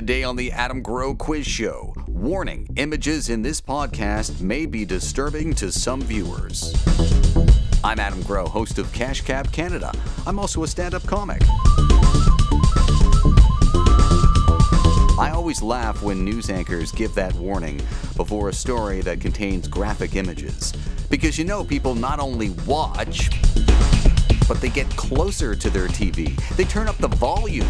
Today on the Adam Growe Quiz Show. Warning images in this podcast may be disturbing to some viewers. I'm Adam Growe, host of Cash Cab Canada. I'm also a stand up comic. I always laugh when news anchors give that warning before a story that contains graphic images. Because you know, people not only watch, but they get closer to their TV. They turn up the volume.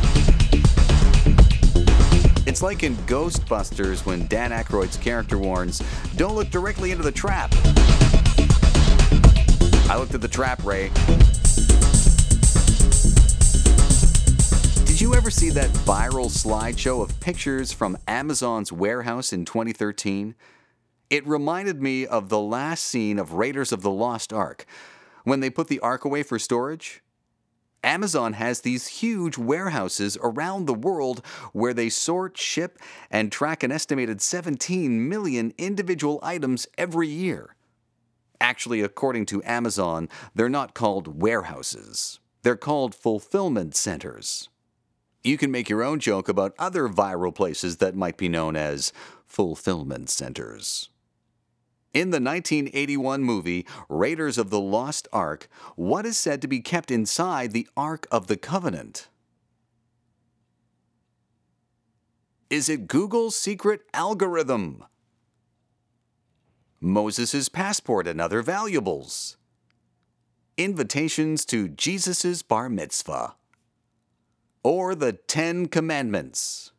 It's like in Ghostbusters when Dan Aykroyd's character warns, Don't look directly into the trap. I looked at the trap, Ray. Did you ever see that viral slideshow of pictures from Amazon's warehouse in 2013? It reminded me of the last scene of Raiders of the Lost Ark when they put the Ark away for storage. Amazon has these huge warehouses around the world where they sort, ship, and track an estimated 17 million individual items every year. Actually, according to Amazon, they're not called warehouses, they're called fulfillment centers. You can make your own joke about other viral places that might be known as fulfillment centers. In the 1981 movie Raiders of the Lost Ark, what is said to be kept inside the Ark of the Covenant? Is it Google's secret algorithm? Moses' passport and other valuables? Invitations to Jesus' bar mitzvah? Or the Ten Commandments?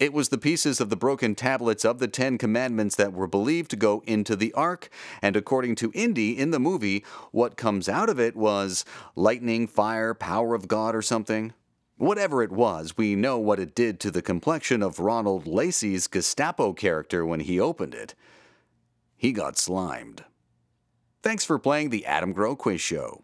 It was the pieces of the broken tablets of the Ten Commandments that were believed to go into the ark, and according to Indy in the movie, what comes out of it was lightning, fire, power of God, or something. Whatever it was, we know what it did to the complexion of Ronald Lacey's Gestapo character when he opened it. He got slimed. Thanks for playing the Adam Growe Quiz Show.